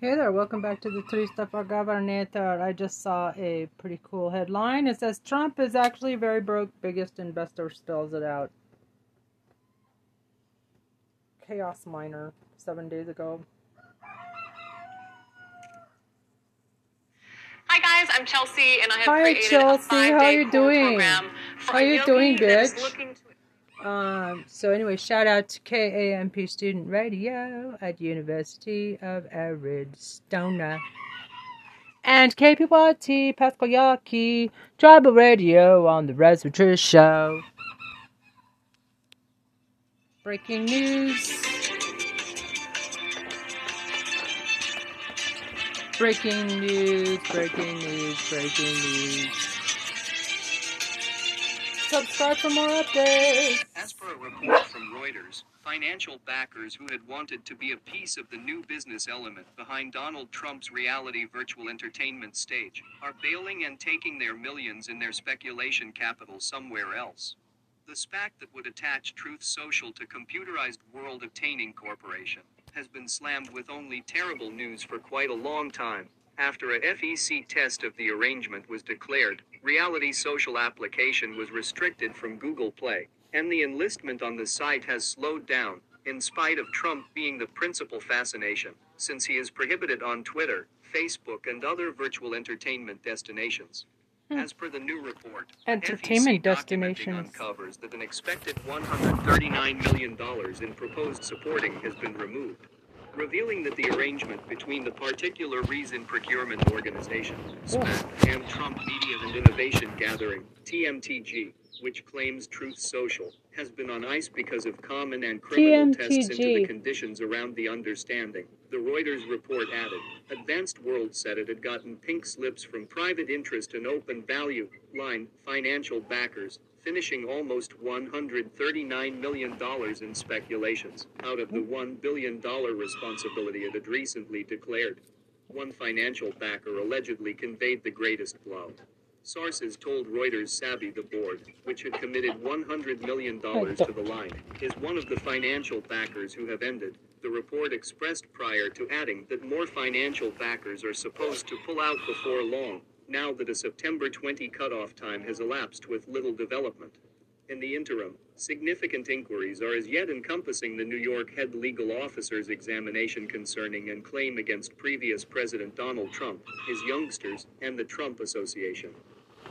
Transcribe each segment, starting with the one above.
Hey there, welcome back to the for Governor. I just saw a pretty cool headline. It says Trump is actually very broke, biggest investor spells it out. Chaos Miner, seven days ago. Hi guys, I'm Chelsea, and I have Hi, created Chelsea. a five-day How you doing? program for How you yogi doing, bitch? looking to Um, so anyway, shout out to KAMP Student Radio at University of Arizona. And KPYT Pascua Yaqui Tribal Radio on the Res Patricia Show. Breaking news. Breaking news, breaking news, breaking news. Subscribe for more updates. As per a report from Reuters, financial backers who had wanted to be a piece of the new business element behind Donald Trump's reality virtual entertainment stage are bailing and taking their millions in their speculation capital somewhere else. The SPAC that would attach Truth Social to computerized World Obtaining Corporation has been slammed with only terrible news for quite a long time. After a FEC test of the arrangement was declared, Reality Social application was restricted from Google Play, and the enlistment on the site has slowed down, in spite of Trump being the principal fascination, since he is prohibited on Twitter, Facebook, and other virtual entertainment destinations. Hmm. As per the new report, Entertainment FEC destinations. uncovers that an expected $139 million in proposed supporting has been removed, revealing that the arrangement between the Particular Reason Procurement Organization, SPAC, and Trump Media and Innovation Gathering, TMTG, which claims Truth Social, has been on ice because of common and criminal tests into the conditions around the understanding. The Reuters report added, Advanced World said it had gotten pink slips from private interest and open value line financial backers, finishing almost $139 million in speculations out of the $1 billion responsibility it had recently declared. One financial backer allegedly conveyed the greatest blow. Sources told Reuters Savvy the board, which had committed $100 million to the line, is one of the financial backers who have ended. The report expressed prior to adding that more financial backers are supposed to pull out before long, now that a September 20 cutoff time has elapsed with little development. In the interim, significant inquiries are as yet encompassing the New York head legal officer's examination concerning and claim against previous President Donald Trump, his youngsters, and the Trump Association.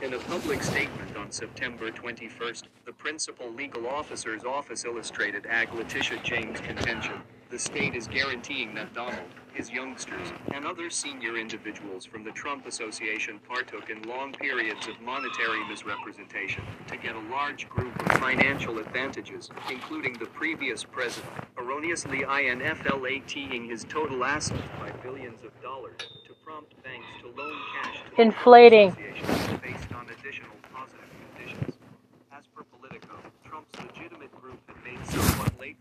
In a public statement on September 21st, the principal legal officer's office illustrated Ag Letitia James' contention. The state is guaranteeing that Donald, his youngsters, and other senior individuals from the Trump Association partook in long periods of monetary misrepresentation to get a large group of financial advantages, including the previous president, erroneously INFLATing his total assets by billions of dollars to prompt banks to loan cash to Inflating. Based on additional positive conditions. As per Politico, Trump's legitimate group had made somewhat late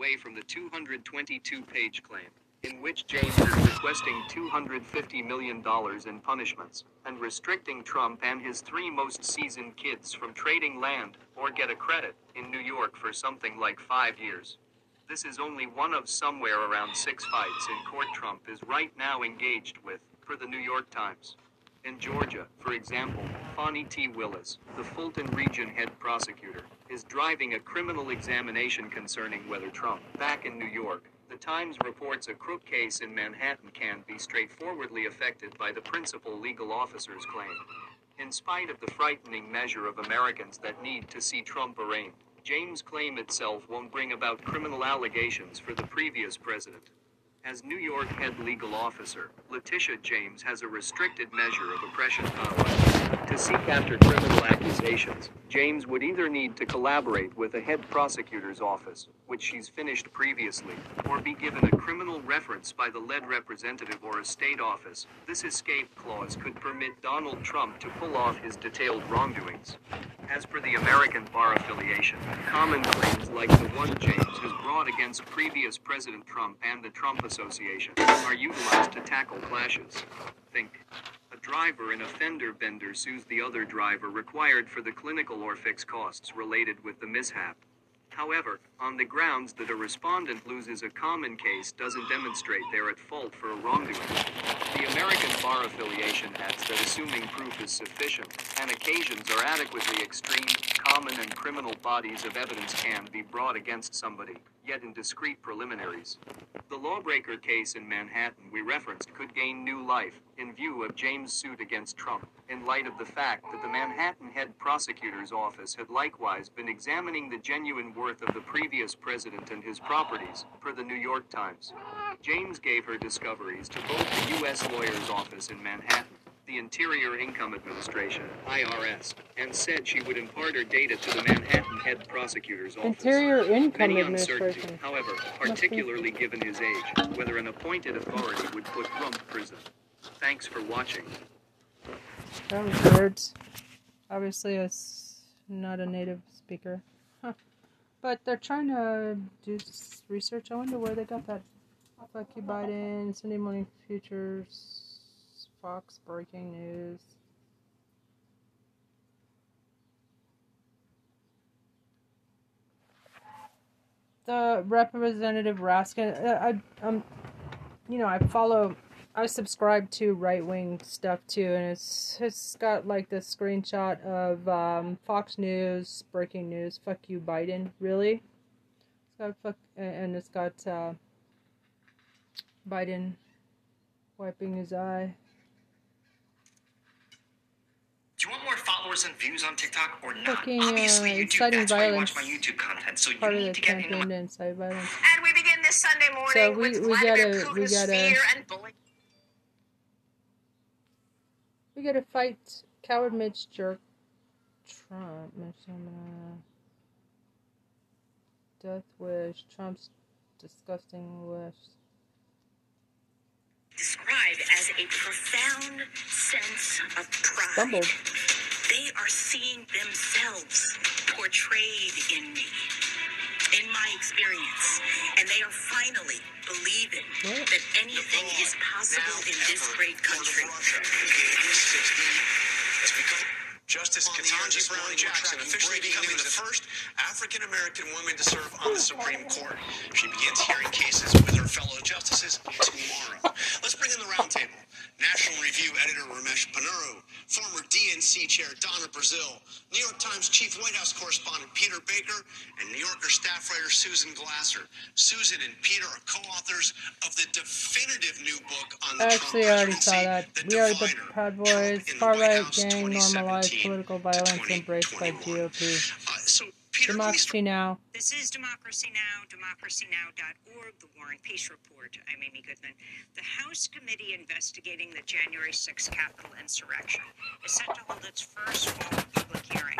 away from the 222 page claim, in which James is requesting $250 million in punishments, and restricting Trump and his three most seasoned kids from trading land, or get a credit, in New York for something like five years. This is only one of somewhere around six fights in court Trump is right now engaged with, for the New York Times. In Georgia, for example, Fani T. Willis, the Fulton Region head prosecutor, is driving a criminal examination concerning whether Trump, back in New York, the Times reports a crook case in Manhattan can be straightforwardly affected by the principal legal officer's claim. In spite of the frightening measure of Americans that need to see Trump arraigned, James' claim itself won't bring about criminal allegations for the previous president. As New York head legal officer, Letitia James has a restricted measure of oppression power. To seek after criminal accusations, James would either need to collaborate with a head prosecutor's office, which she's finished previously, or be given a criminal reference by the lead representative or a state office. This escape clause could permit Donald Trump to pull off his detailed wrongdoings. As for the American Bar Affiliation, common claims like the one James has brought against previous President Trump and the Trump Association are utilized to tackle clashes. Think. A driver and a fender bender sues the other driver required for the clinical or fixed costs related with the mishap. However, on the grounds that a respondent loses a common case doesn't demonstrate they're at fault for a wrongdoing. The American Bar Affiliation adds that assuming proof is sufficient, and occasions are adequately extreme, common and criminal bodies of evidence can be brought against somebody, yet in discrete preliminaries. The lawbreaker case in Manhattan we referenced could gain new life in view of James' suit against Trump, in light of the fact that the Manhattan head prosecutor's office had likewise been examining the genuine worth of the previous president and his properties, per the New York Times. James gave her discoveries to both the U.S. Lawyer's Office in Manhattan, the Interior Income Administration, IRS, and said she would impart her data to the Manhattan head prosecutor's office. Interior Income Many Administration. however, particularly given his age, whether an appointed authority would put Trump prison. Thanks for watching. That was words. Obviously, it's not a native speaker. Huh. But they're trying to do research. I wonder where they got that. Fuck you, Biden. Sunday Morning Futures. Fox Breaking News. The Representative Raskin. uh, I, um, you know, I follow I subscribe to right wing stuff too, and it's it's got like this screenshot of um, Fox News breaking news. Fuck you, Biden. Really? And it's got uh, Biden wiping his eye. Do you want more followers and views on TikTok or not? Fucking, Obviously uh, you do. inciting That's why you watch my violence. YouTube content. So you Part of need to get into my to incite violence. And we begin this Sunday morning So we- with we Vladimir gotta- we Putin's gotta- fear and bullying. We gotta fight coward Mitch jerk Trump. Mitch, I'm gonna- Death wish. Trump's disgusting wish. described as a profound sense of pride. Stumbled. They are seeing themselves portrayed in me, in my experience, and they are finally believing that anything is possible in this great country. Justice Ketanji Brown Jackson officially becoming the first African American woman to serve on the oh, Supreme Court. She begins hearing cases with her fellow justices tomorrow. Let's bring in the roundtable. National Review editor Ramesh Ponnuru, former DNC chair Donna Brazile, New York Times chief White House correspondent Peter Baker, and New Yorker staff writer Susan Glasser. Susan and Peter are co-authors of the definitive new book on the Actually, I Trump already saw that. The We put Divider, Proud Boys, far-right gang normalized political violence embraced by GOP. Uh, so, Peter, Democracy Now! This is Democracy Now!, democracynow.org, the War and Peace Report. I'm Amy Goodman. The House committee investigating the January 6th Capitol insurrection is set to hold its first full public hearing.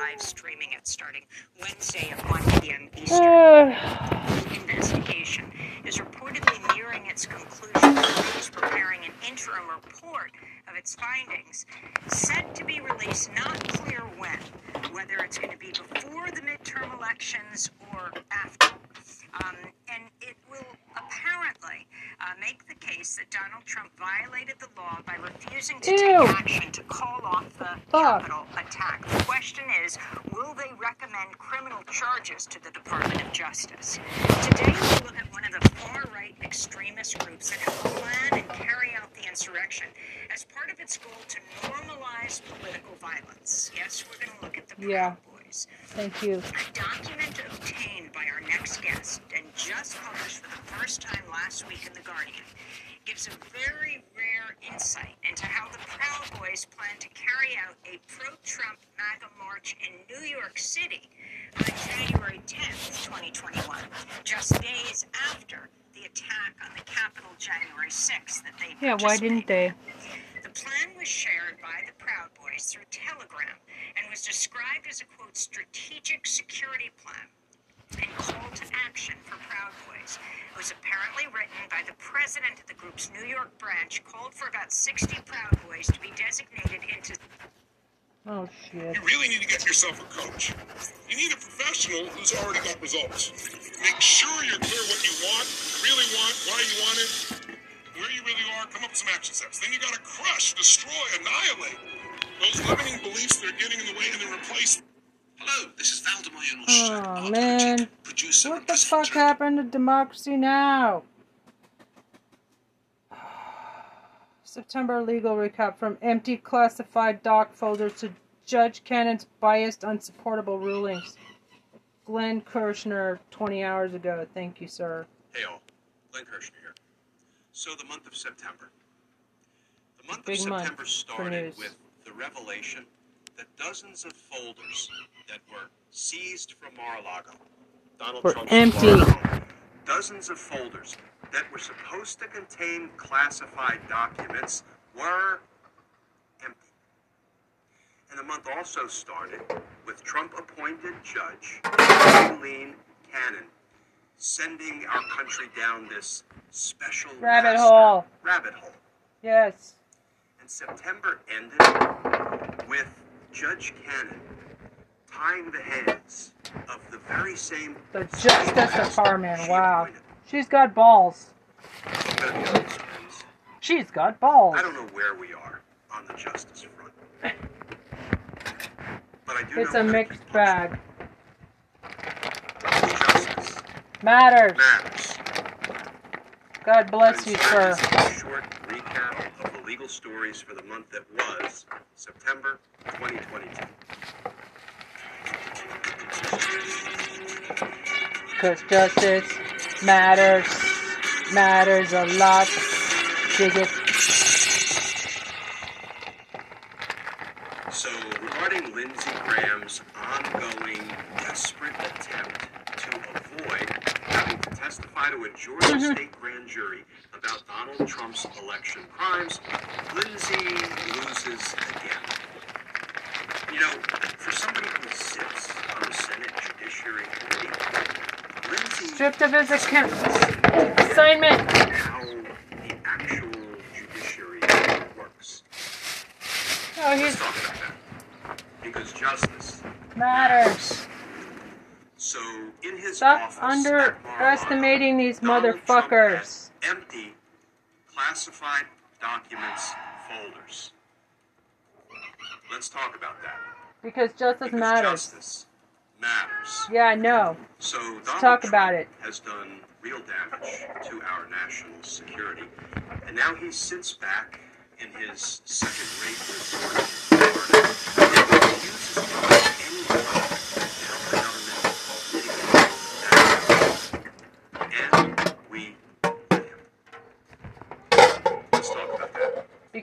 Live streaming it starting Wednesday at 1 p.m. Eastern. The investigation is reportedly nearing its conclusion. Is preparing an interim report of its findings, set to be released not clear when, whether it's going to be before the midterm elections or after. Um, and it will apparently uh, make the case that Donald Trump violated the law by refusing to Ew. take action to call off the Fuck. Capitol attack. The question is, will they recommend criminal charges to the Department of Justice? Today, we look at one of the far-right extremist groups that have planned and carry out the insurrection as part of its goal to normalize political violence. Yes, we're going to look at the Proud Yeah. Boys. Thank you. A document obtained by our next guest and just published for the first time last week in The Guardian gives a very rare insight into how the Proud Boys plan to carry out a pro Trump MAGA march in New York City on January 10th, 2021, just days after the attack on the Capitol January 6th that they Yeah, why didn't they? the plan was shared by the Proud Boys through Telegram and was described as a quote strategic security plan and call to action for Proud Boys. It was apparently written by the president of the group's New York branch, called for about 60 Proud Boys to be designated into Oh shit. You really need to get yourself a coach. You need a professional who's already got results. Make sure you're clear what you want, really want, why you want it, where you really are. Come up with some action steps. Then you got to crush, destroy, annihilate those limiting beliefs that are getting in the way, and then replace. Hello, this is Valdemar Oh, man. producer, What the fuck happened to democracy now? September legal recap from empty classified doc folders to Judge Cannon's biased, unsupportable rulings. Glenn Kirshner, 20 hours ago. Thank you, sir. Hey all, Glenn Kirshner here. So the month of September. The month Big of month September for started with the revelation that dozens of folders that were seized from Mar-a-Lago, Donald Were Trump's empty. Mar-a-Lago, dozens of folders that were supposed to contain classified documents were empty. And the month also started with Trump-appointed judge Aileen Cannon sending our country down this special Rabbit hole. Rabbit hole. Yes. And September ended with Judge Cannon tying the hands of the very same The Justice Department. she Wow. appointed. She's got balls. So I'm gonna be honest. She's got balls. I don't know where we are on the justice front. But I do It's a mixed bag. Justice Matters. matters. God bless you, sir. instead, this is a short recap of the legal stories for the month that was September 2022. Because justice matters. Matters a lot. Dig it. So, regarding Lindsey Graham's ongoing desperate attempt to avoid having to testify to a Georgia state grand jury about Donald Trump's election crimes, Lindsey loses again. You know, for somebody who sits on the Senate Judiciary Committee, Lindsey Stripped of his account. Assignment. how the actual judiciary works. Oh, Let's he's talk about that. Because justice matters. So in his Stop office underestimating these at Mar-a-Lago, Trump motherfuckers. Empty classified documents folders. Let's talk about that. Because justice Because matters. Justice matters. Yeah, I know. So Donald talk Trump about it. has done real damage to our national security, and now he sits back in his second-rate resort Florida and refuses to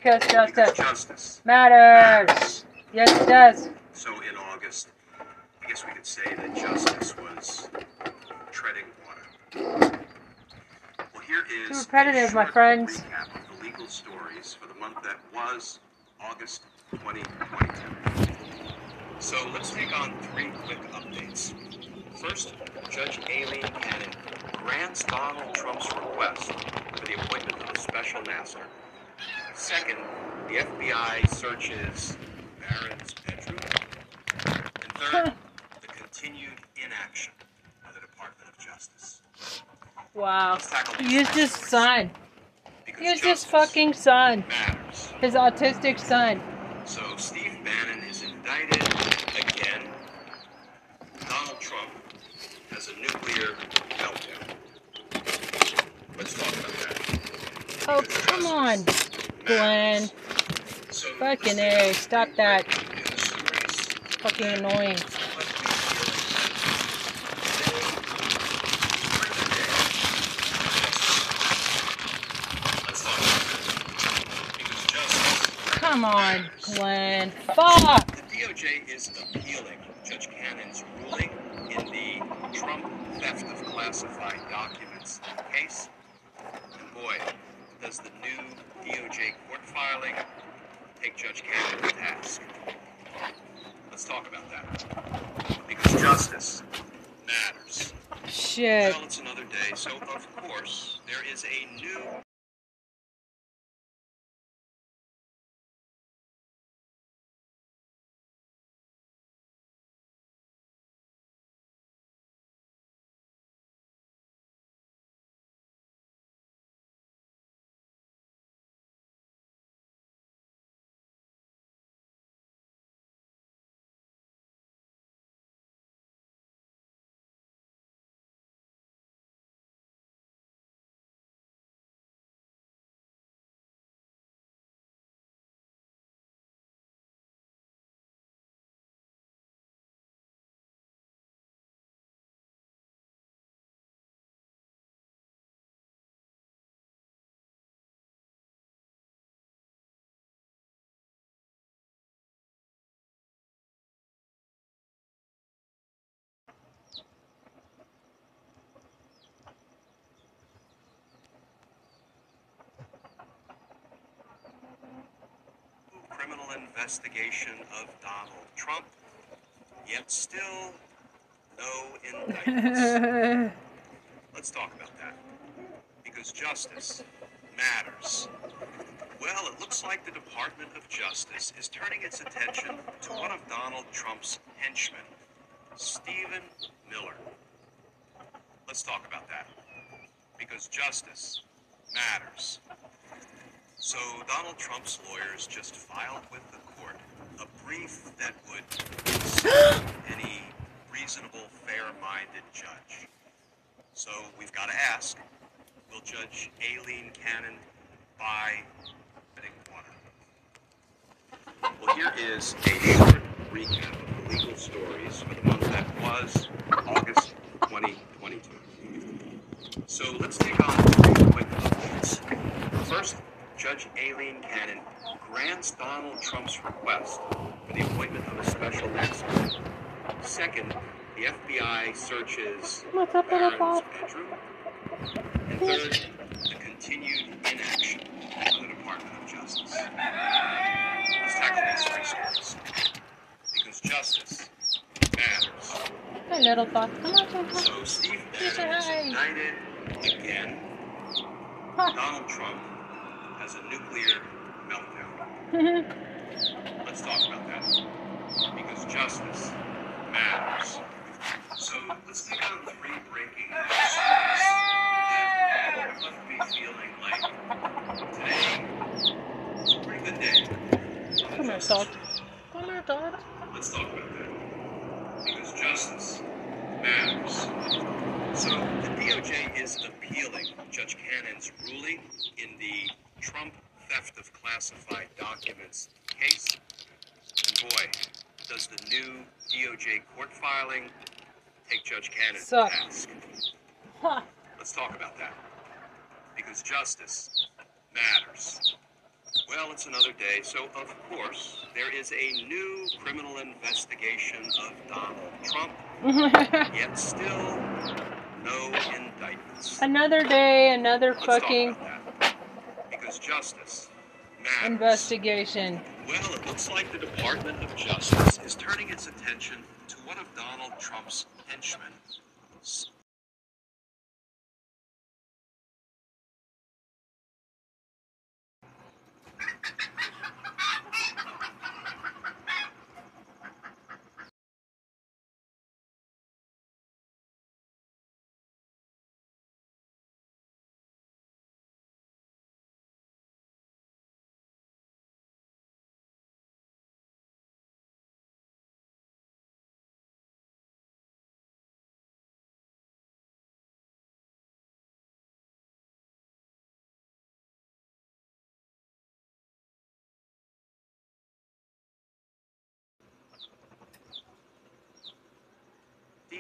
Because justice justice matters. Yes, it does. So in August, I guess we could say that justice was treading water. Well, here is Too repetitive, a my friends. recap of the legal stories for the month that was August 2022. So let's take on three quick updates. First, Judge Aileen Cannon grants Donald Trump's request for the appointment of a special master. Second, the FBI searches Barron's bedroom. And third, the continued inaction of the Department of Justice. Wow. Let's tackle these Use his son. Use his fucking son. matters. His autistic son. So Steve Bannon is indicted again. Donald Trump has a nuclear meltdown. Let's talk about that. Oh, come on, Glenn. Fucking A, stop that. Fucking annoying. Come on, Glenn. Fuck! The DOJ is appealing Judge Cannon's ruling in the Trump theft of classified documents case. And boy, does the new DOJ court filing take Judge Cannon to task. Let's talk about that. Because justice matters. Shit. Well, it's another day, so of course, there is a new investigation of Donald Trump, yet still no indictments. Let's talk about that. Because justice matters. Well, it looks like the Department of Justice is turning its attention to one of Donald Trump's henchmen, Stephen Miller. Let's talk about that. Because justice matters. So, Donald Trump's lawyers just filed with the court a brief that would insult any reasonable, fair minded judge. So, we've got to ask will Judge Aileen Cannon buy Reading water? Well, here is a short recap of the legal stories for the month that was August 2022. So let's take on three quick updates. First, Judge Aileen Cannon grants Donald Trump's request for the appointment of a special master. Second, the FBI searches Barron's bedroom. And third, the continued inaction of the Department of Justice. Let's tackle these three stories. Because justice matters. Hey, little fox. Come on, come on. So Steve Bannon is indicted again. Huh. Donald Trump has a nuclear meltdown. Let's talk about justice matters. So let's take on three breaking news stories that left me feeling like today pretty good day. Come here, dog. Come here, dog. Let's talk about that. Because justice matters. So the DOJ is appealing Judge Cannon's ruling in the Trump theft of classified documents case. And boy, does the new DOJ court filing take Judge Cannon to task. Huh. Let's talk about that. Because justice matters. Well, it's another day, so of course, there is a new criminal investigation of Donald Trump, yet still no indictments. another day, another Let's fucking. Because justice matters. investigation. Well, it looks like the Department of Justice is turning its attention to one of Donald Trump's henchmen.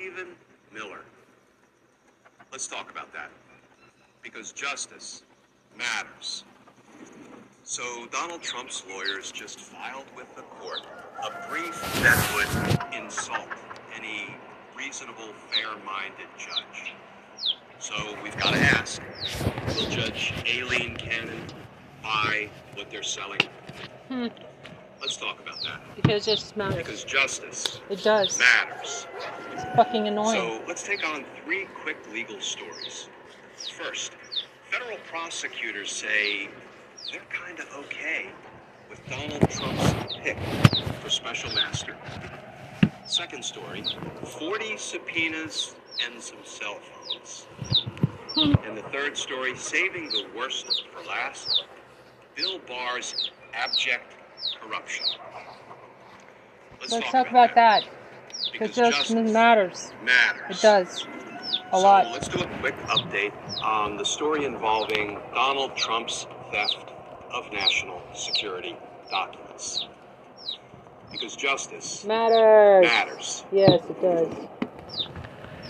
Stephen Miller. Let's talk about that. Because justice matters. So, Donald Trump's lawyers just filed with the court a brief that would insult any reasonable, fair minded judge. So, we've got to ask will Judge Aileen Cannon buy what they're selling? Hmm. Let's talk about that. Because it smells. Because justice It does. matters. It's fucking annoying. So let's take on three quick legal stories. First, federal prosecutors say they're kind of okay with Donald Trump's pick for special master. Second story 40 subpoenas and some cell phones. and the third story saving the worst for last Bill Barr's abject corruption. Let's talk about that. Because Because justice matters. matters. It does. A so lot. Let's do a quick update on the story involving Donald Trump's theft of national security documents. Because justice Matters. matters. Yes, it does.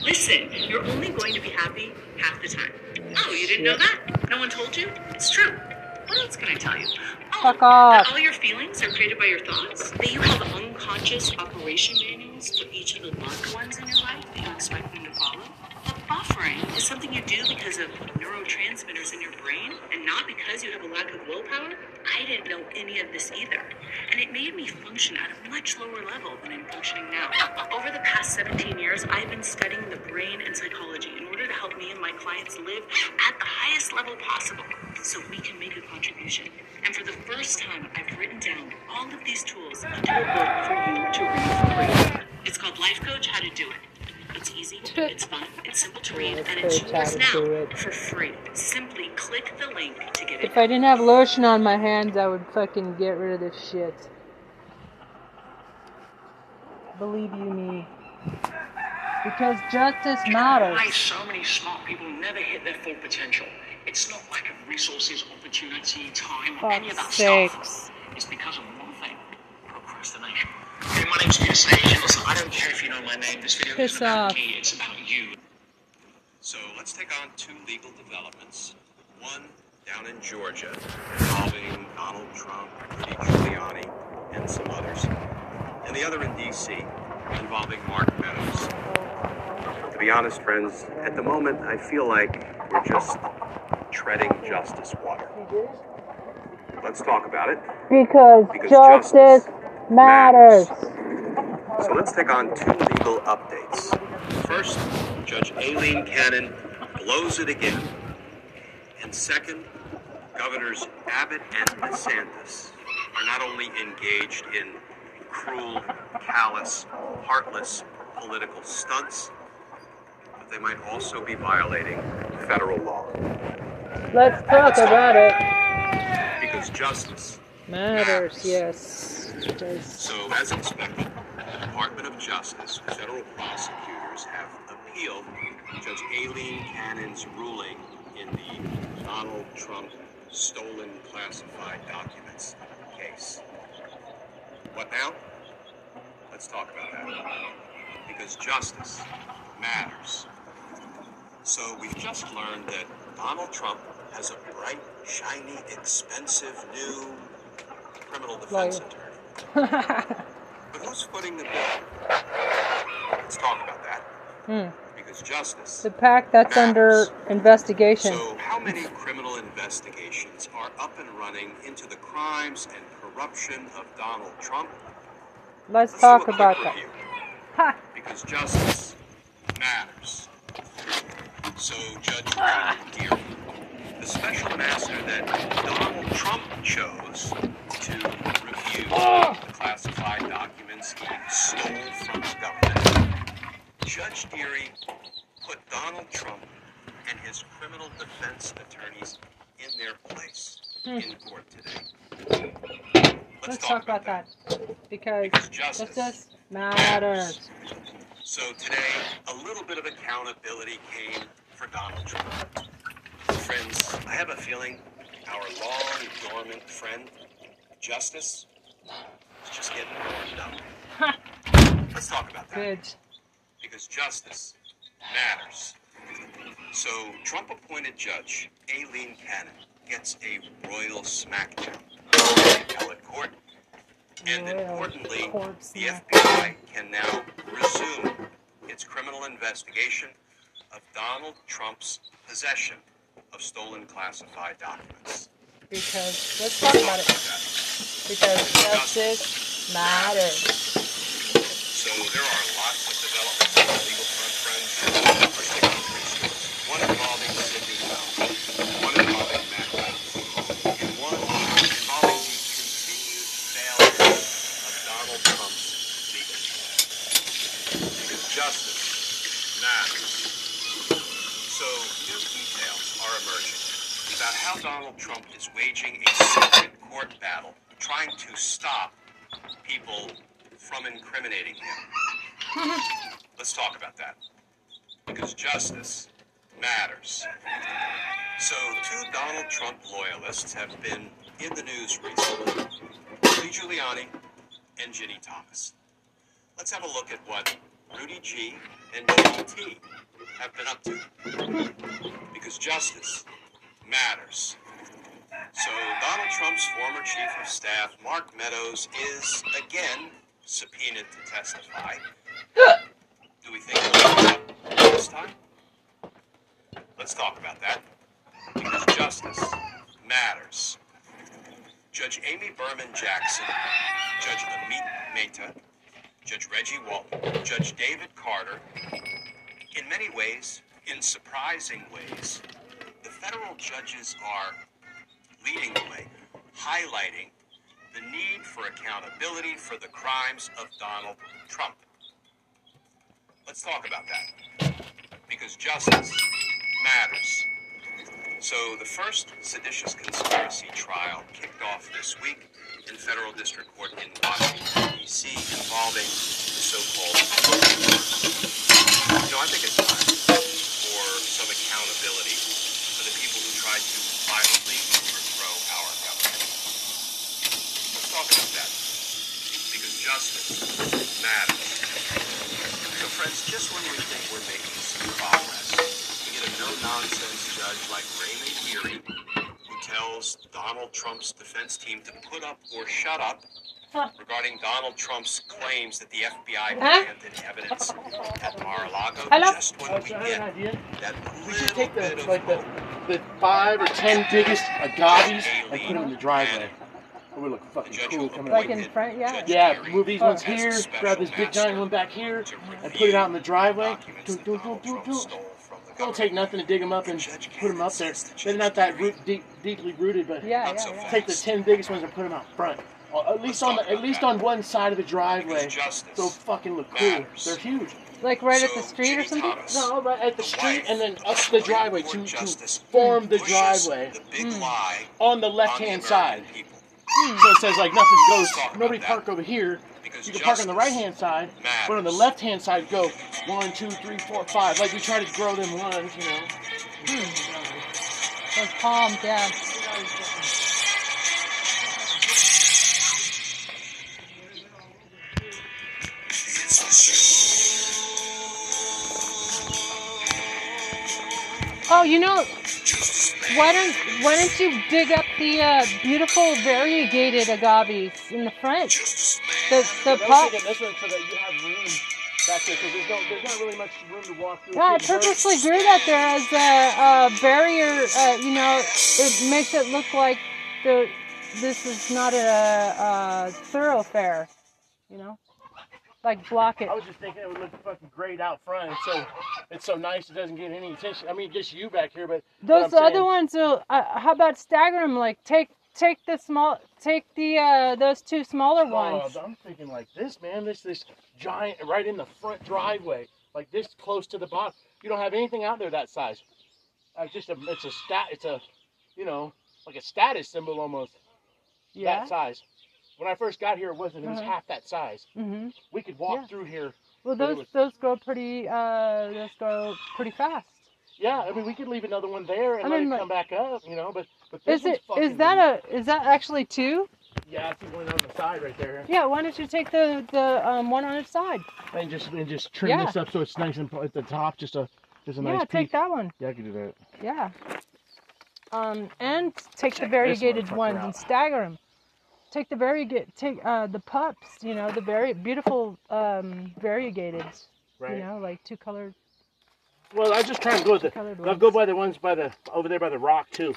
Listen, you're only going to be happy half the time. Oh, you didn't know that? No one told you? It's true. What else can I tell you? Oh, Fuck off. That all your feelings are created by your thoughts? That you have unconscious operation manuals for each of the loved ones in your life that you expect them to follow? A buffer suffering is something you do because of neurotransmitters in your brain and not because you have a lack of willpower, I didn't know any of this either. And it made me function at a much lower level than I'm functioning now. Over the past 17 years, I've been studying the brain and psychology order to help me and my clients live at the highest level possible so we can make a contribution. And for the first time, I've written down all of these tools into a book for you to read for free. It's called Life Coach How to Do It. It's easy, it's fun, it's simple to read, and it's yours now for free. Simply click the link to get it. If I didn't have lotion on my hands, I would fucking get rid of this shit. Believe you me. Because justice you know why matters. so many smart people never hit their full potential? It's not lack of resources, opportunity, time, or any of that Fuck's stuff. It's because of one thing procrastination. Hey, my name's Peter Sage. Listen, I don't care if you know my name. This video Piss isn't about off. me, it's about you. So let's take on two legal developments. One down in Georgia involving Donald Trump, Rudy Giuliani, and some others. And the other in D.C. involving Mark Meadows. To be honest, friends, at the moment I feel like we're just treading justice water. Let's talk about it. Because Because justice justice matters. So let's take on two legal updates. First, Judge Aileen Cannon blows it again. And second, Governors Abbott and DeSantis are not only engaged in cruel, callous, heartless political stunts, they might also be violating federal law. Let's talk about it. Because justice Matters, yes. It does. So, as expected, the Department of Justice federal prosecutors have appealed Judge Aileen Cannon's ruling in the Donald Trump stolen classified documents case. What now? Let's talk about that. Because justice matters. So, we've just learned that Donald Trump has a bright, shiny, expensive new criminal defense attorney. But who's footing the bill? Let's talk about that. Hmm. Because justice. The pack that's under investigation. So, how many criminal investigations are up and running into the crimes and corruption of Donald Trump? Let's Let's talk about that. Ha! Because justice matters. So, Judge Ray Dearie, the special master that Donald Trump chose to review the classified documents he stole from the government, Judge Dearie put Donald Trump and his criminal defense attorneys in their place hmm. in court today. Let's, Let's talk about that. Because Because justice justice matters. So today, a little bit of accountability came for Donald Trump. Friends, I have a feeling our long dormant friend, Justice, is just getting warmed up. Let's talk about that. Good. Because justice matters. So, Trump appointed judge Aileen Cannon gets a royal smackdown in appellate court. And Royal importantly, the. FBI can now resume its criminal investigation of Donald Trump's possession of stolen classified documents. Because let's talk about it. Because justice matters. So there are lots of developments on the legal front, friends. Let's take on three stories. One involving Sidney Powell, one involving Matt Gaetz, and one involving the continued failure of Donald Trump's legal team. Because justice matters. So new details are emerging about how Donald Trump is waging a secret court battle trying to stop people from incriminating him. Let's talk about that. Because justice matters. So, two Donald Trump loyalists have been in the news recently Rudy Giuliani and Ginny Thomas. Let's have a look at what Rudy G and Ginny T have been up to. Because justice matters. So, Donald Trump's former chief of staff, Mark Meadows, is again subpoenaed to testify. Do we think he'll show up this time? Let's talk about that. Because justice matters. Judge Amy Berman Jackson, Judge Amit Mehta, Judge Reggie Walton, Judge David Carter, in many ways, in surprising ways, the federal judges are leading the way, highlighting the need for accountability for the crimes of Donald Trump. Let's talk about that. Because justice matters. So, the first seditious conspiracy trial kicked off this week in federal district court in Washington, D.C., involving the so called. You know, I think it's time for some accountability for the people who tried to violently overthrow our government. Let's talk about that. Because justice matters. So, friends, just when we think we're making some progress, we get a no nonsense judge like Raymond Dearie who tells Donald Trump's defense team to put up or shut up regarding Donald Trump's claims that the FBI Huh? planted evidence at Mar-a-Lago. Hello? Just when we I had an get idea. that We should take the like the, the five or ten biggest agaves and put them in the driveway. It would look fucking cool coming Like out. in front, yeah. Judge Yeah, Dearie move these Oh. ones here, grab this big giant one back here, and put it out in the driveway. documents Do, that do, do, Donald do, Trump do. stole from the Don't take nothing to dig them up and put them up there. They're not that root, deep, deeply rooted, but Yeah, yeah, so yeah. take the ten biggest ones and put them out front. Or at least on the, at least on one side of the driveway. Because justice They'll fucking look cool. matters. They're huge. Like right at the So, street or something? Thomas, No, right at the the street and then of up the driveway to, to form the driveway The big hmm. lie on the left hand side. people. Hmm. So it says like nothing goes. Let's Nobody that. park over here. Because You can park on the right hand side, but on the left hand side go one, two, three, four, five. Like we try to grow them ones, you know. Hmm. Those palms, yeah. Oh, you know, why don't why don't you dig up the uh, beautiful variegated agaves in the front? The the pot. thinking this one so that you have room back there because there's, no, there's not really much room to walk through. Yeah, I purposely grew that there as a, a barrier. Uh, you know, it makes it look like the this is not a, a thoroughfare. You know, like block it. I was just thinking it would look fucking great out front. It's so it's so nice. It doesn't get any attention. I mean, just you back here, but Those other saying- ones, will, uh, how about stagger them? Like take take the small, take the uh, those two smaller ones. Oh, I'm thinking like this, man. This this giant right in the front driveway, like this close to the bottom. You don't have anything out there that size. Uh, just a it's a stat. It's a you know like a status symbol almost yeah. that size. When I first got here, it wasn't. It was Uh-huh. half that size. hmm We could walk Yeah. through here. Well, those was- those grow pretty. Uh, those grow pretty fast. Yeah, I mean, we could leave another one there and I let mean, it like- come back up, you know. But but this Is one's it fucking is that a is that actually two? yeah? I see one on the side right there, Yeah. Why don't you take the the um, one on its side? and just and just trim Yeah. this up so it's nice and at the top, just a just a nice. yeah, take peak. that one. Yeah, I could do that. Yeah. Um, and take the Check this variegated ones out. and stagger them. Take the variegated, take uh, the pups. You know, the very beautiful um, variegated. Right. You know, like two colored. Well, I just try and go with the. I'll go by the ones by the over there by the rock too.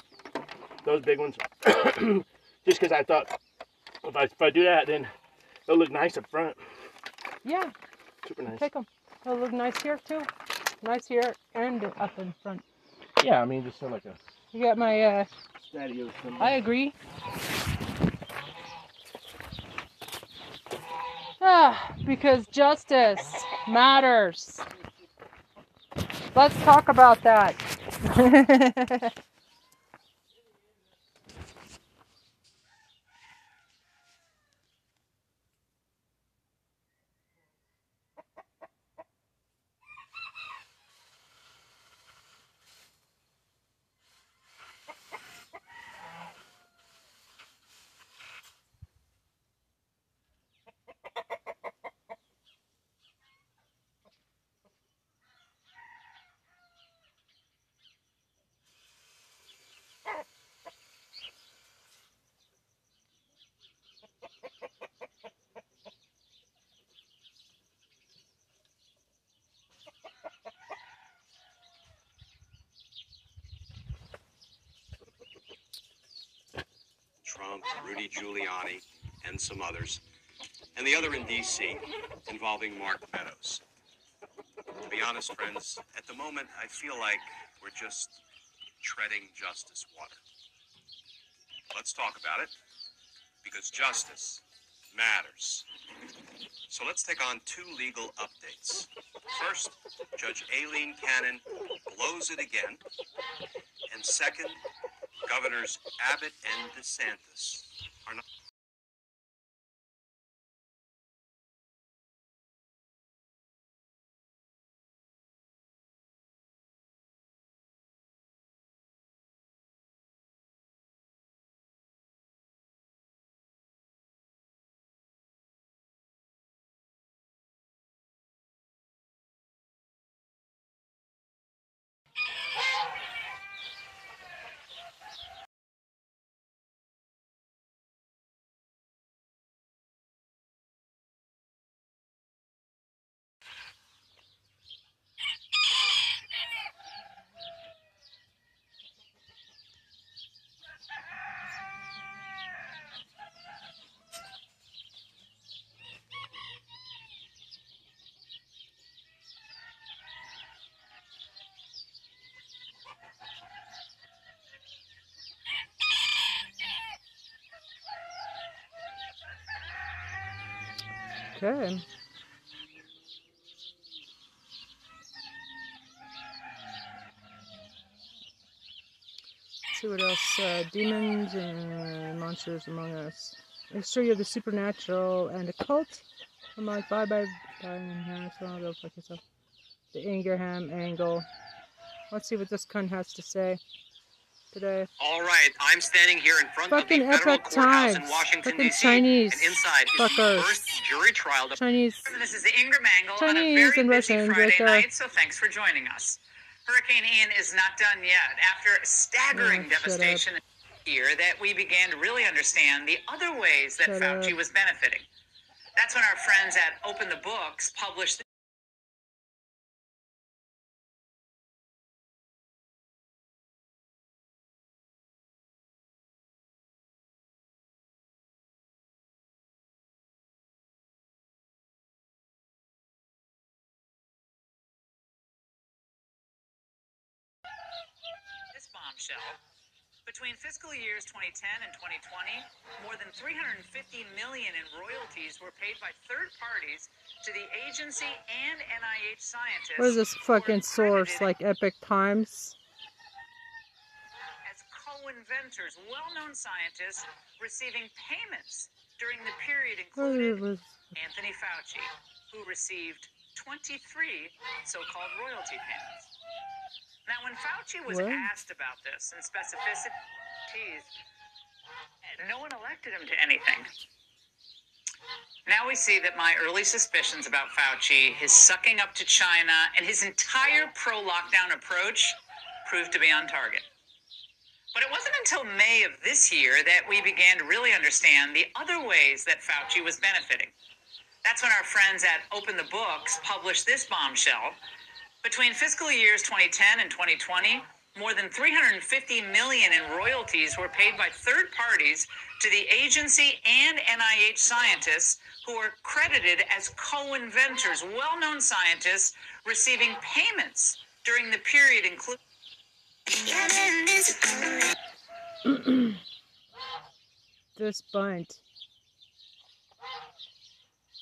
Those big ones. just because I thought if I if I do that, then they'll look nice up front. Yeah, Super nice. take them. They'll look nice here too. Nice here and up in front. Yeah, I mean just so like a You got my. Uh, stadio. I agree. Ah, because justice matters. Let's talk about that. Trump, Rudy Giuliani, and some others, and the other in D.C. involving Mark Meadows. To be honest, friends, at the moment, I feel like we're just treading justice water. Let's talk about it, because justice matters. So let's take on two legal updates. First, Judge Aileen Cannon blows it again. And second, Governors Abbott and DeSantis are not. Okay. see what else. Uh, demons and monsters among us. History of the supernatural and occult. I'm like, bye bye, and so I'll go fuck yourself. The Ingraham angle. Let's see what this cunt has to say today. All right, I'm standing here in front Fucking of the federal courthouse in. Washington Fucking D.C. Chinese and inside is the first jury trial. Chinese. This is the Ingraham Angle on a Chinese very and Russians Friday right there. night, so thanks for joining us. Hurricane Ian is not done yet. After staggering Oh, devastation here, that we began to really understand the other ways that Shut Fauci up. was benefiting. That's when our friends at Open the Books published Between fiscal years 2010 and 2020, more than 350 million in royalties were paid by third parties to the agency and NIH scientists. What is this fucking source? Like Epoch Times? as co-inventors, well-known scientists receiving payments during the period included? Anthony Fauci, who received 23 so-called royalty payments. Now, when Fauci was What? asked about this in specificities, no one elected him to anything. Now we see that my early suspicions about Fauci, his sucking up to China, and his entire pro-lockdown approach proved to be on target. But it wasn't until May of this year that we began to really understand the other ways that Fauci was benefiting. That's when our friends at Open the Books published this bombshell. Between fiscal years 2010 and 2020, more than 350 million in royalties were paid by third parties to the agency and NIH scientists who are credited as co-inventors, well-known scientists receiving payments during the period including This bunt.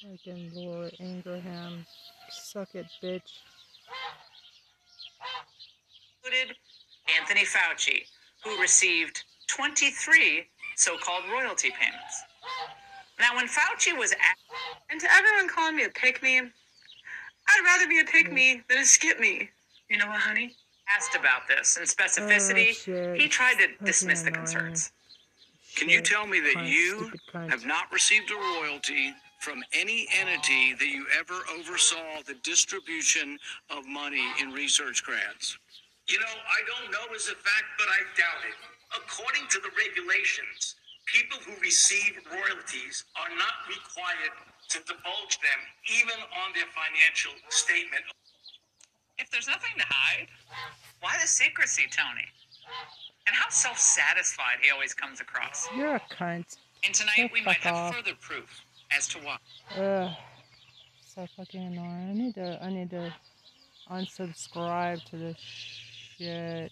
Fucking Laura Ingraham. Suck it, bitch. Included Anthony Fauci, who received 23 so-called royalty payments. Now, when Fauci was asked, And to everyone calling me a pick me, I'd rather be a pick me than a skip me. You know what, honey? asked about this in specificity, Oh, he tried to Fucking dismiss the concerns. Can you tell me that you have not received a royalty from any entity that you ever oversaw the distribution of money in research grants? You know, I don't know as a fact, but I doubt it. According to the regulations, people who receive royalties are not required to divulge them even on their financial statement. If there's nothing to hide, why the secrecy, Tony? And how self satisfied he always comes across. You're a cunt. And tonight Go we might fuck have further proof as to why. Ugh. So fucking annoying. I need to I need to unsubscribe to this shit.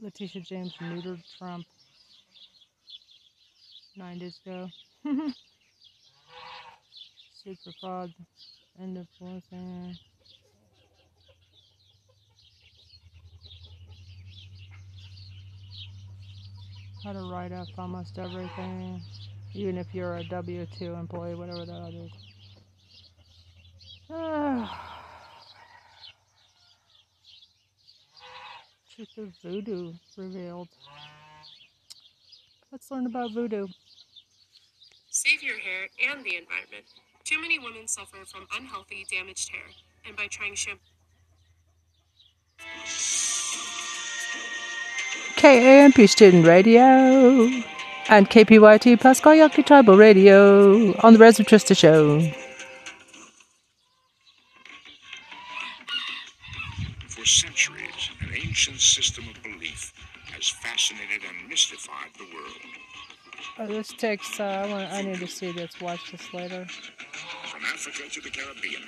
Letitia James neutered Trump nine days ago. Super fraud. End of voicing. How to write up almost everything, even if you're a W 2 employee, whatever that is. Truth of voodoo revealed. Let's learn about voodoo. Save your hair and the environment. Too many women suffer from unhealthy, damaged hair, and by trying shampoo. KAMP Student Radio and KPYT Pascua Yaqui Tribal Radio on the Reza Trista Show. For centuries, an ancient system of belief has fascinated and mystified the world. Oh, this takes, uh, I, want, I need to see this, watch this later. From Africa to the Caribbean,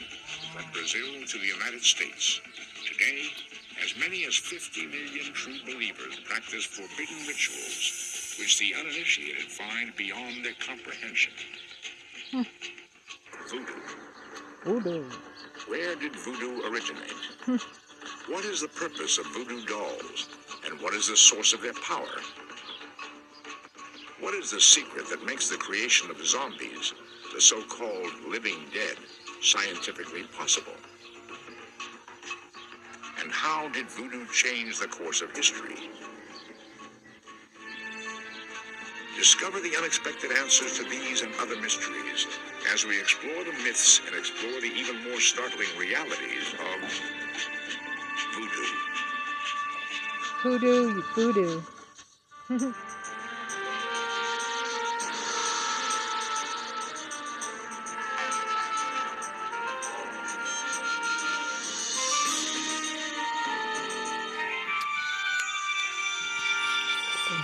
from Brazil to the United States, today, as many as 50 million true believers practice forbidden rituals which the uninitiated find beyond their comprehension. Hmm. Voodoo. Voodoo. Where did voodoo originate? Hmm. what is the purpose of voodoo dolls? And what is the source of their power? What is the secret that makes the creation of zombies, the so called living dead, scientifically possible? How did voodoo change the course of history? Discover the unexpected answers to these and other mysteries as we explore the myths and explore the even more startling realities of voodoo. Voodoo, voodoo.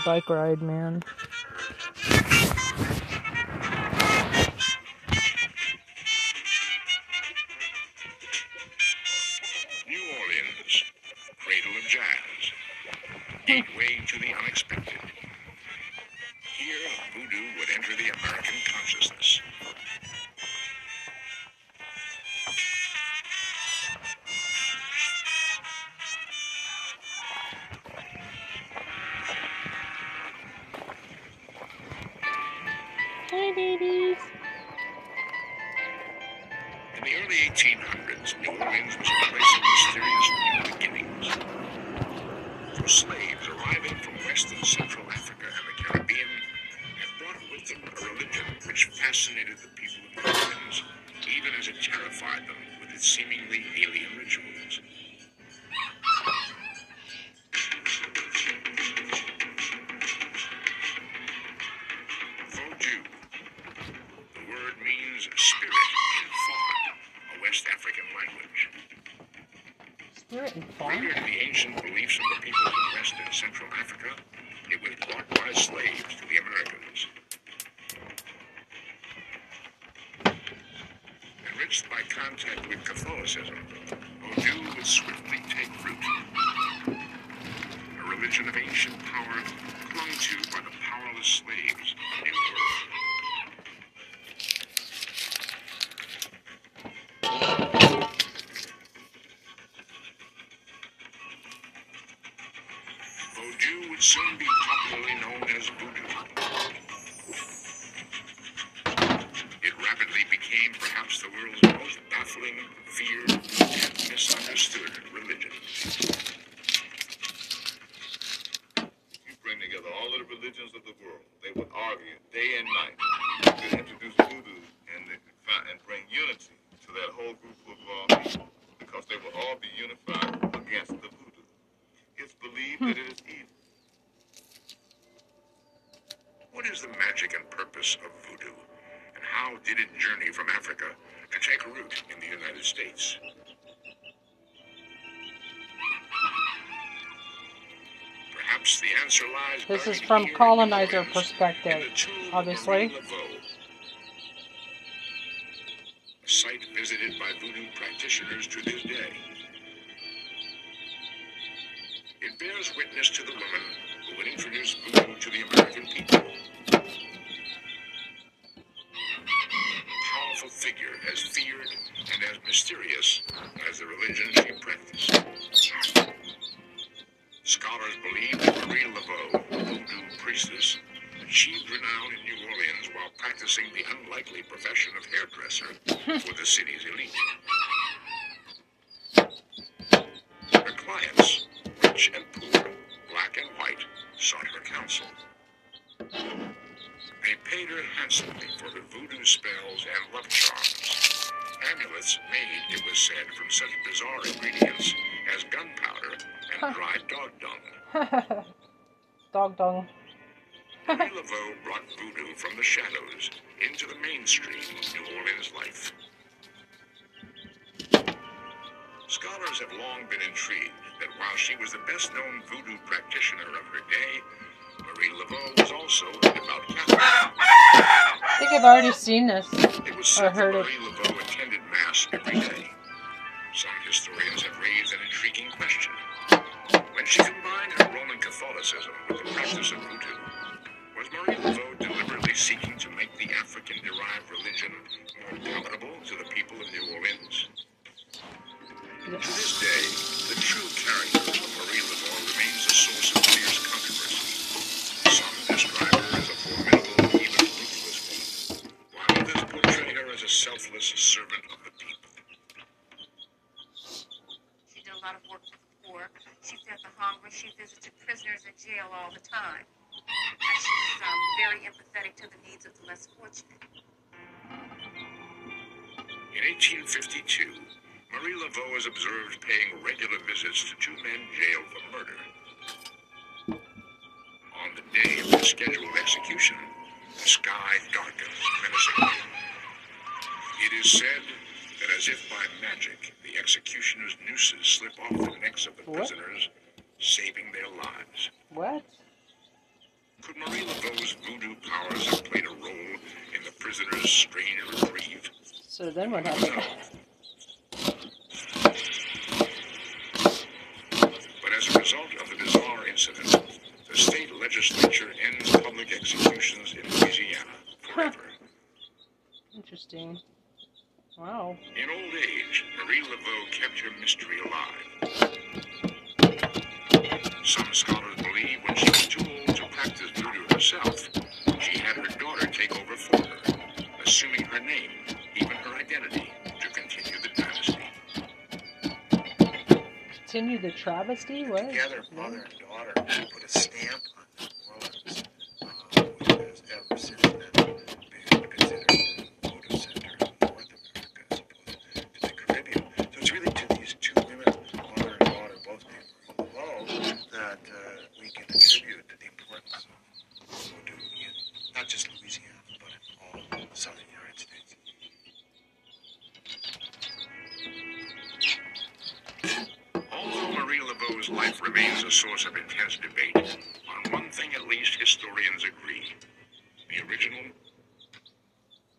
Bike ride, man. Slaves to the Americans. Enriched by contact with Catholicism, Vodou would swiftly take root. A religion of ancient power clung to by the powerless slaves This is from colonizer perspective, obviously. Said, from such bizarre ingredients as gunpowder and dried dog dung. Dog dung. Marie Laveau brought voodoo from the shadows into the mainstream of New Orleans life. Scholars have long been intrigued that while she was the best known voodoo practitioner of her day, Marie Laveau was also a devout Catholic. I think I've already seen this It was or said that heard it. Marie Laveau attended Mass every day. Some historians have raised an intriguing question. When she combined her Roman Catholicism with the practice of voodoo, was Marie Laveau deliberately seeking to make the African-derived religion more palatable to the people of New Orleans? To this day, the true character of Marie Laveau remains a source of fierce controversy. Some describe her as a formidable, even ruthless woman, while others portray her as a selfless servant of the people. She did a lot of work for the poor. She fed. She visited prisoners in jail all the time. And she's um, very empathetic to the needs of the less fortunate. In 1852, Marie Laveau is observed paying regular visits to two men jailed for murder. On the day of the scheduled execution, the sky darkens menacingly. It is said that as if by magic, the executioner's nooses slip off the necks of the What? Saving their lives. What? Could Marie Laveau's voodoo powers have played a role in the prisoner's strange reprieve? So then what happened? Travesty? What? Together, mother and daughter put a stamp on New Orleans, uh, which has ever since then been considered the voodoo center of North America as opposed to the Caribbean. So it's really to these two women, mother and daughter, both named Laveau, that uh, we can attribute the importance of voodoo in not just Louisiana, but in all southern United States. Although Marie Laveau's life remains a source of intense debate, on one thing at least historians agree. The original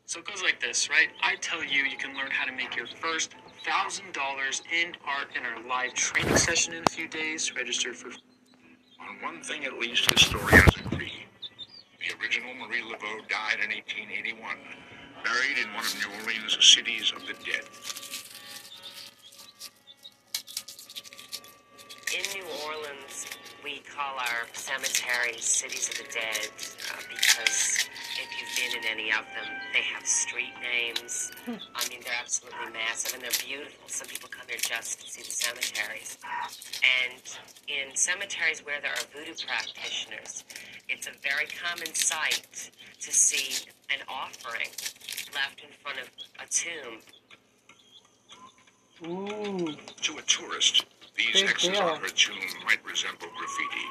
So it goes like this, right? I tell you, you can learn how to make your first thousand dollars in art in our live training session in a few days. Register for. On one thing at least historians agree. The original Marie Laveau died in 1881, buried in one of New Orleans' cities of the dead. In New Orleans, we call our cemeteries cities of the dead uh, because if you've been in any of them, they have street names. I mean, they're absolutely massive and they're beautiful. Some people come here just to see the cemeteries. And in cemeteries where there are voodoo practitioners, it's a very common sight to see an offering left in front of a tomb Ooh. To a tourist, these Big X's deal. on her tomb might resemble graffiti.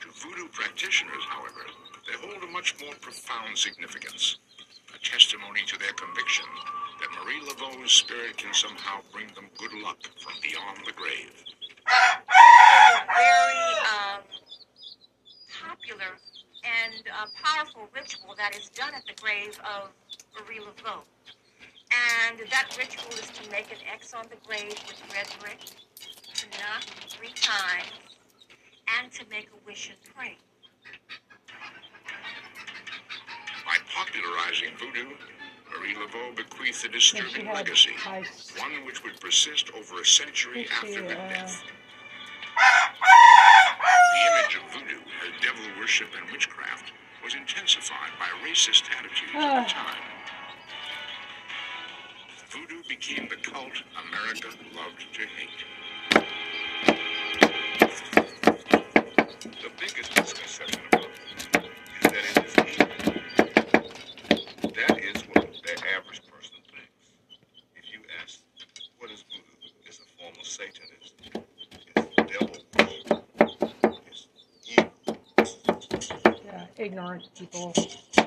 To voodoo practitioners, however, they hold a much more profound significance, a testimony to their conviction Marie Laveau's spirit can somehow bring them good luck from beyond the grave. a very um, popular and uh, powerful ritual that is done at the grave of Marie Laveau. And that ritual is to make an X on the grave with red brick, to knock three times, and to make a wish and pray. By popularizing voodoo, Marie Laveau bequeathed a disturbing legacy, one which would persist over a century after her uh, death. The image of voodoo as devil worship and witchcraft was intensified by racist attitudes at Ah. the time. Voodoo became the cult America loved to hate. The biggest misconception about voodoo is that it is evil. That is what the average person thinks. If you ask, what is voodoo? It's a form of Satanism. It's devil worship. It's evil. Yeah, ignorant people.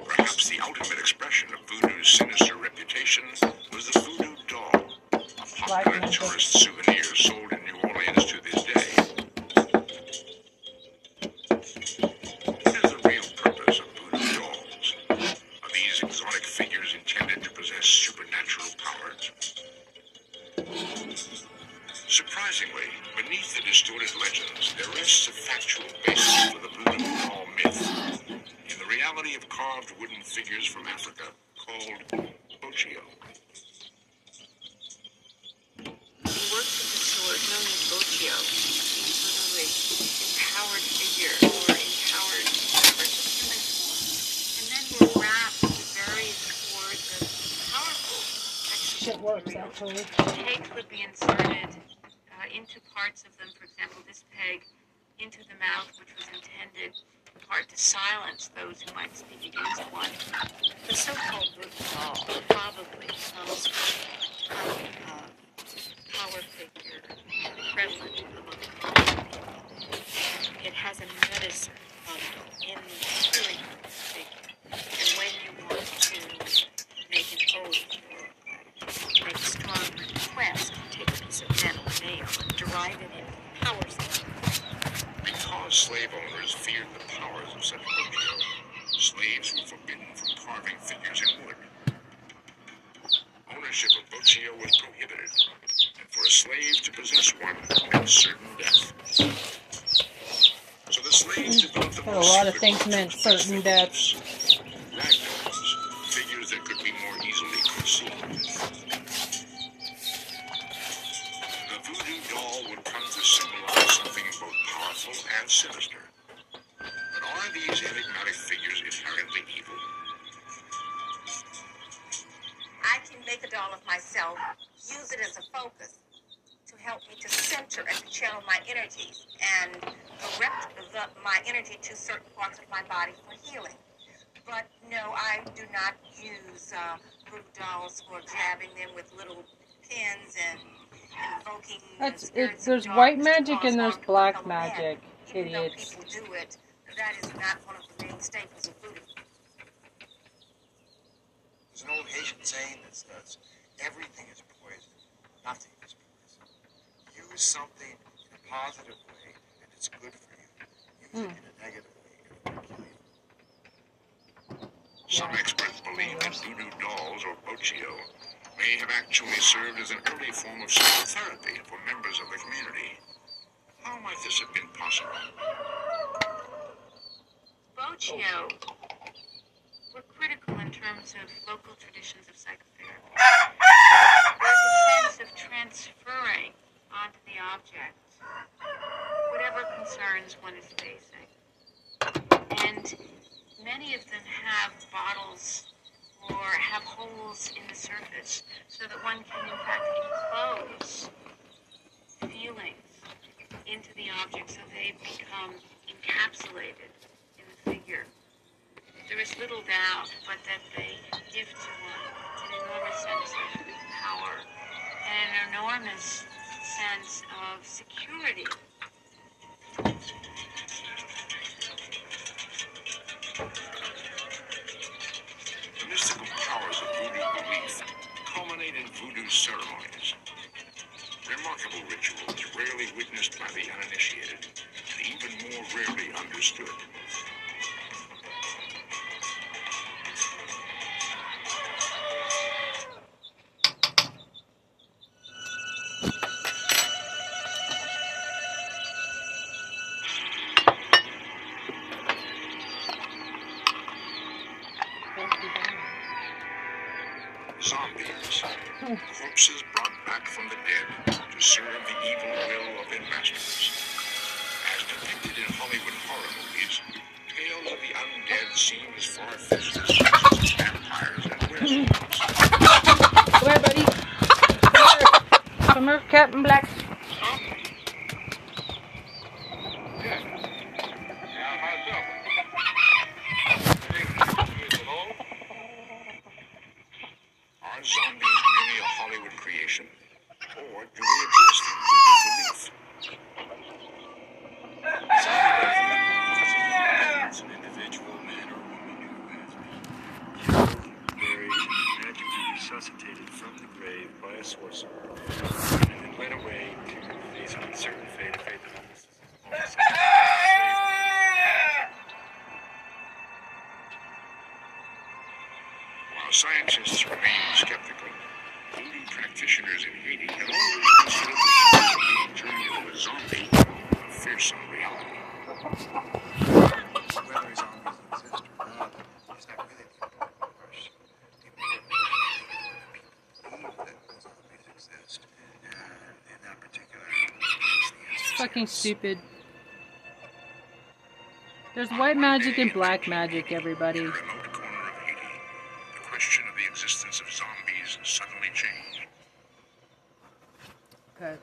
Perhaps the ultimate expression of voodoo's sinister reputation was the voodoo doll, a popular tourist souvenir sold in New Orleans to this day. What is the real purpose of voodoo dolls? Are these exotic figures intended to possess supernatural powers? Surprisingly, beneath the distorted legends, there rests a factual basis for the voodoo doll myth in the reality of carved wooden figures from Africa called Bochio. In works of the sort known as Bochio, means literally empowered figure or empowered fabric of human form, and then were wrapped with various cords of powerful Shit sexual works, material. actually. Pegs would be inserted uh, into parts of them. For example, this peg into the mouth, which was intended in part to silence those who might speak against one. The so-called voodoo doll probably comes from a power figure prevalent among common people. It has a medicine bundle in the healing figure. And when you want to make an oath or make a strong request, take a piece of metal nail and drive it into the power center. Because slave owners feared the powers of such Bochio, slaves were forbidden from carving figures in wood. Ownership of Bochio was prohibited, and for a slave to possess one meant certain death. So the slaves developed the But a rituals meant certain deaths. Figures that could be more easily concealed. The voodoo doll would come to symbolize something both powerful and sinister. But are these enigmatic figures inherently evil? I can make a doll of myself, use it as a focus to help me to center and to channel my energies and direct the, my energy to certain parts of my body for healing. But no, I do not use uh, voodoo dolls for jabbing them with little pins and invoking the That's it. spirits of There's white magic and there's black fellow man. magic, Even idiots. people do it, that is not one of the main staples of voodoo. There's an old Haitian saying that says, everything is poison, nothing is poison. Something in a positive way, and it's good for you. Use it hmm. in a negative way, and it will kill you. Some experts believe that voodoo dolls, or Bochio, may have actually served as an early form of psychotherapy for members of the community. How might this have been possible? Bochio were critical in terms of local traditions of psychotherapy. There's a sense of transferring onto the object whatever concerns one is facing. And many of them have bottles or have holes in the surface so that one can in fact enclose feelings into the object so they become encapsulated in the figure. There is little doubt but that they give to one an enormous sense of power and an enormous sense of security. The mystical powers of voodoo belief culminate in voodoo ceremonies. Remarkable rituals rarely witnessed by the uninitiated, and even more rarely understood. Captain Black. Are zombies merely a Hollywood creation? Or do they exist in human belief? It's an individual man or woman who has been killed, buried, and magically resuscitated from the grave by a sorcerer, and then led away to face an uncertain fate, a fate that almost almost While scientists remain skeptical, voodoo practitioners in Haiti have always considered the journey of a zombie a fearsome reality. whether zombies exist or not is not really the important question. People believe that zombies exist, and in that particular case, the answer It's fucking stupid. There's white magic and black magic, everybody. The question of the existence of zombies suddenly changed. Okay.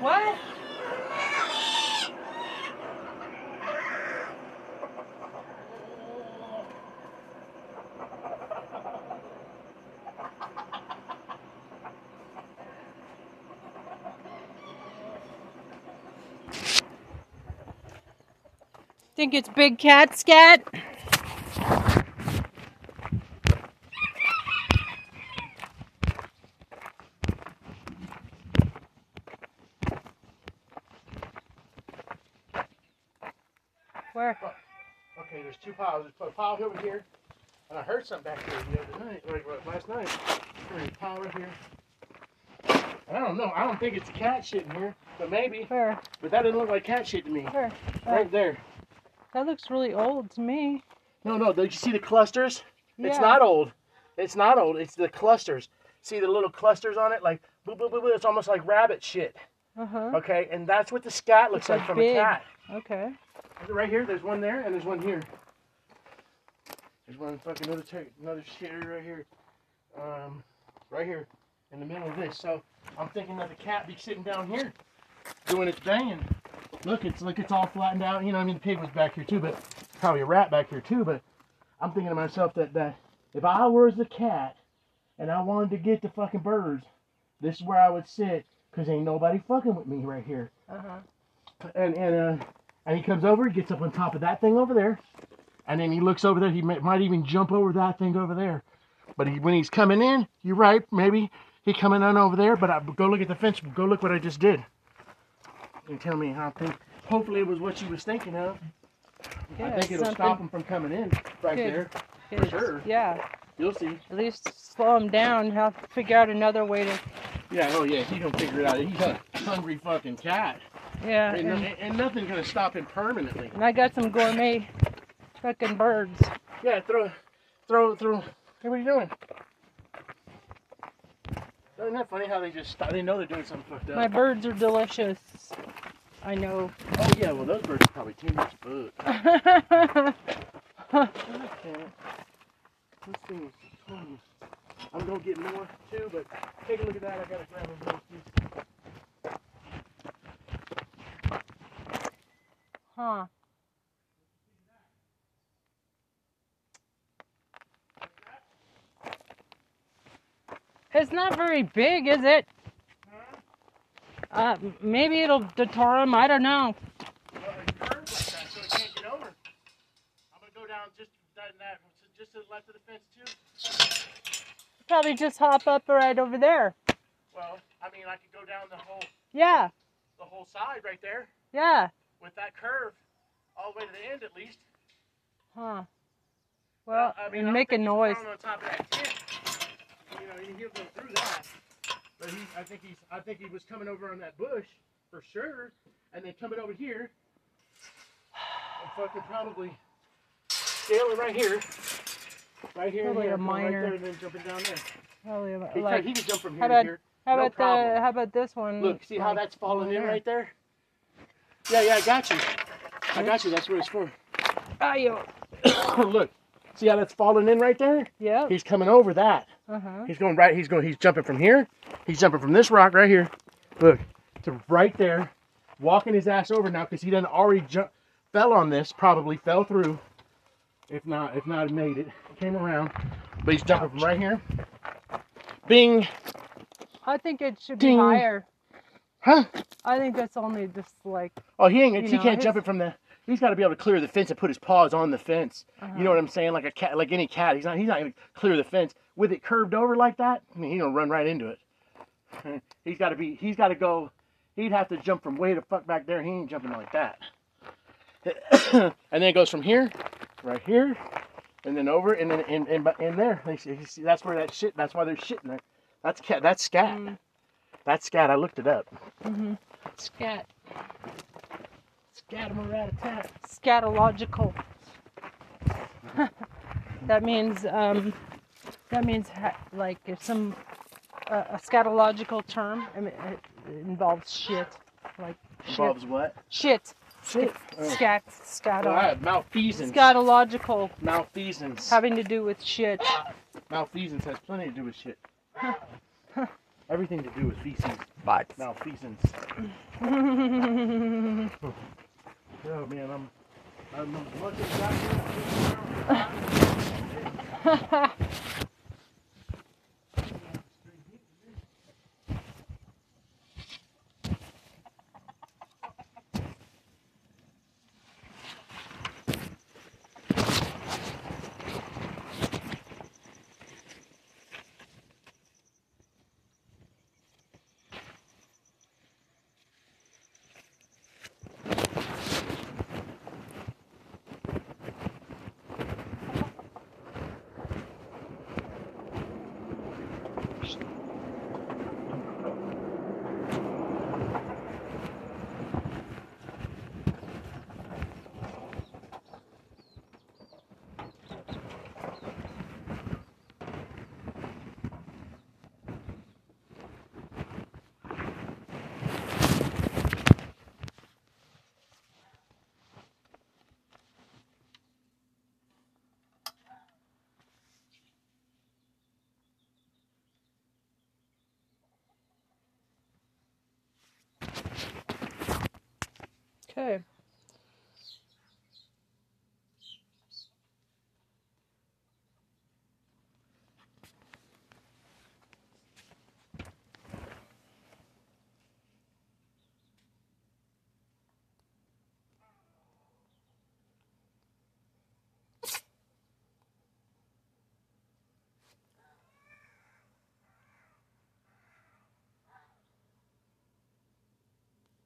What? Think it's Big Cat Scat? Where? Okay, there's two piles. A pile over here, and I heard something back here the other night, like, like last night. There's a pile right here. And I don't know. I don't think it's cat shit in here, but maybe. Where? But that didn't look like cat shit to me. Where? Right there. That looks really old to me. No, no. Did you see the clusters? Yeah. It's not old. It's not old. It's the clusters. See the little clusters on it, like boop boop boop. boop. It's almost like rabbit shit. Uh huh. Okay, and that's what the scat looks It's like like from a cat. Okay. Right here, there's one there, and there's one here. There's one fucking another another shit right here, um, right here, in the middle of this. So I'm thinking that the cat be sitting down here, doing its thing, and look, it's like it's all flattened out. You know, I mean, the pig was back here too, but probably a rat back here too. But I'm thinking to myself that that if I was the cat and I wanted to get the fucking birds, this is where I would sit, cause ain't nobody fucking with me right here Uh huh. and and uh, and he comes over, he gets up on top of that thing over there, and then he looks over there. He may, might even jump over that thing over there. But he, when he's coming in, you're right. Maybe he coming on over there. But I, go look at the fence. Go look what I just did. And tell me how I think. Hopefully, it was what you was thinking of. I think it'll stop him from coming in right Good. there. For Good. sure. Yeah. You'll see. At least slow him down. Have to figure out another way to. Yeah. Oh yeah. He don't figure it out. He's a hungry fucking cat. Yeah. And, And, and nothing's gonna stop him permanently. and I got some gourmet fucking birds. Yeah, throw, throw, throw. Hey, what are you doing? Isn't that funny how they just stop? They know they're doing something fucked up. My birds are delicious. I know. Oh yeah, well those birds are probably too much food. God damn it. This thing is. I'm gonna get more too, but take a look at that. I gotta grab them. Huh. It's not very big, is it? Uh, maybe it'll deter him. I don't know. Well, like so it can't get over. I'm gonna go down just that, that just to the left of the fence too. Probably just hop up right over there. Well, I mean, I could go down the whole Yeah, the whole side right there yeah. with that curve all the way to the end at least. Huh. Well, I I mean, make a noise. crawling on top of that tent. You know, he'll go through that. But he, I think he's, I think he was coming over on that bush for sure, and then coming over here. And fucking probably scaling right here, right here, Probably and here, a going right there, and then jumping down there. Probably He, like. he can jump from here how to about here. how no about problem. the how about this one? Look, see how that's falling in right there? Yeah, yeah, I got you. I got you. That's what it's for. Ah, you. Look, see how that's falling in right there? Yeah. He's coming over that. Uh huh. He's going right. He's going. He's jumping from here. He's jumping from this rock right here. Look to right there, walking his ass over now because he done already jump, fell on this. Probably fell through. If not, if not, made it. Came around, but he's jumping from right here. Bing. I think it should Ding. be higher. Huh? I think that's only just like. Oh, he ain't. He know, can't his- jump it from the. He's got to be able to clear the fence and put his paws on the fence. Uh-huh. You know what I'm saying? Like a cat, like any cat. He's not. He's not gonna clear the fence with it curved over like that. I mean, he's gonna run right into it. He's got to be. He's got to go. He'd have to jump from way the fuck back there. He ain't jumping like that. and then it goes from here, right here, and then over, and then in in, in there. You see- see, That's where that shit. That's why there's shit in there. That's cat. That's scat. That's scat. I looked it up. Mm-hmm. Scat. Scatological. that means um, that means ha- like if some uh, a scatological term. I mean, it, it involves shit, like shit. Involves what? Shit. Shit. Oh. Scat. Scat. Well, I malfeasance. Scatological. Malfeasance. Having to do with shit. Malfeasance has plenty to do with shit. Everything to do with feces. But. Malfeasance. Oh man, I'm. I'm as much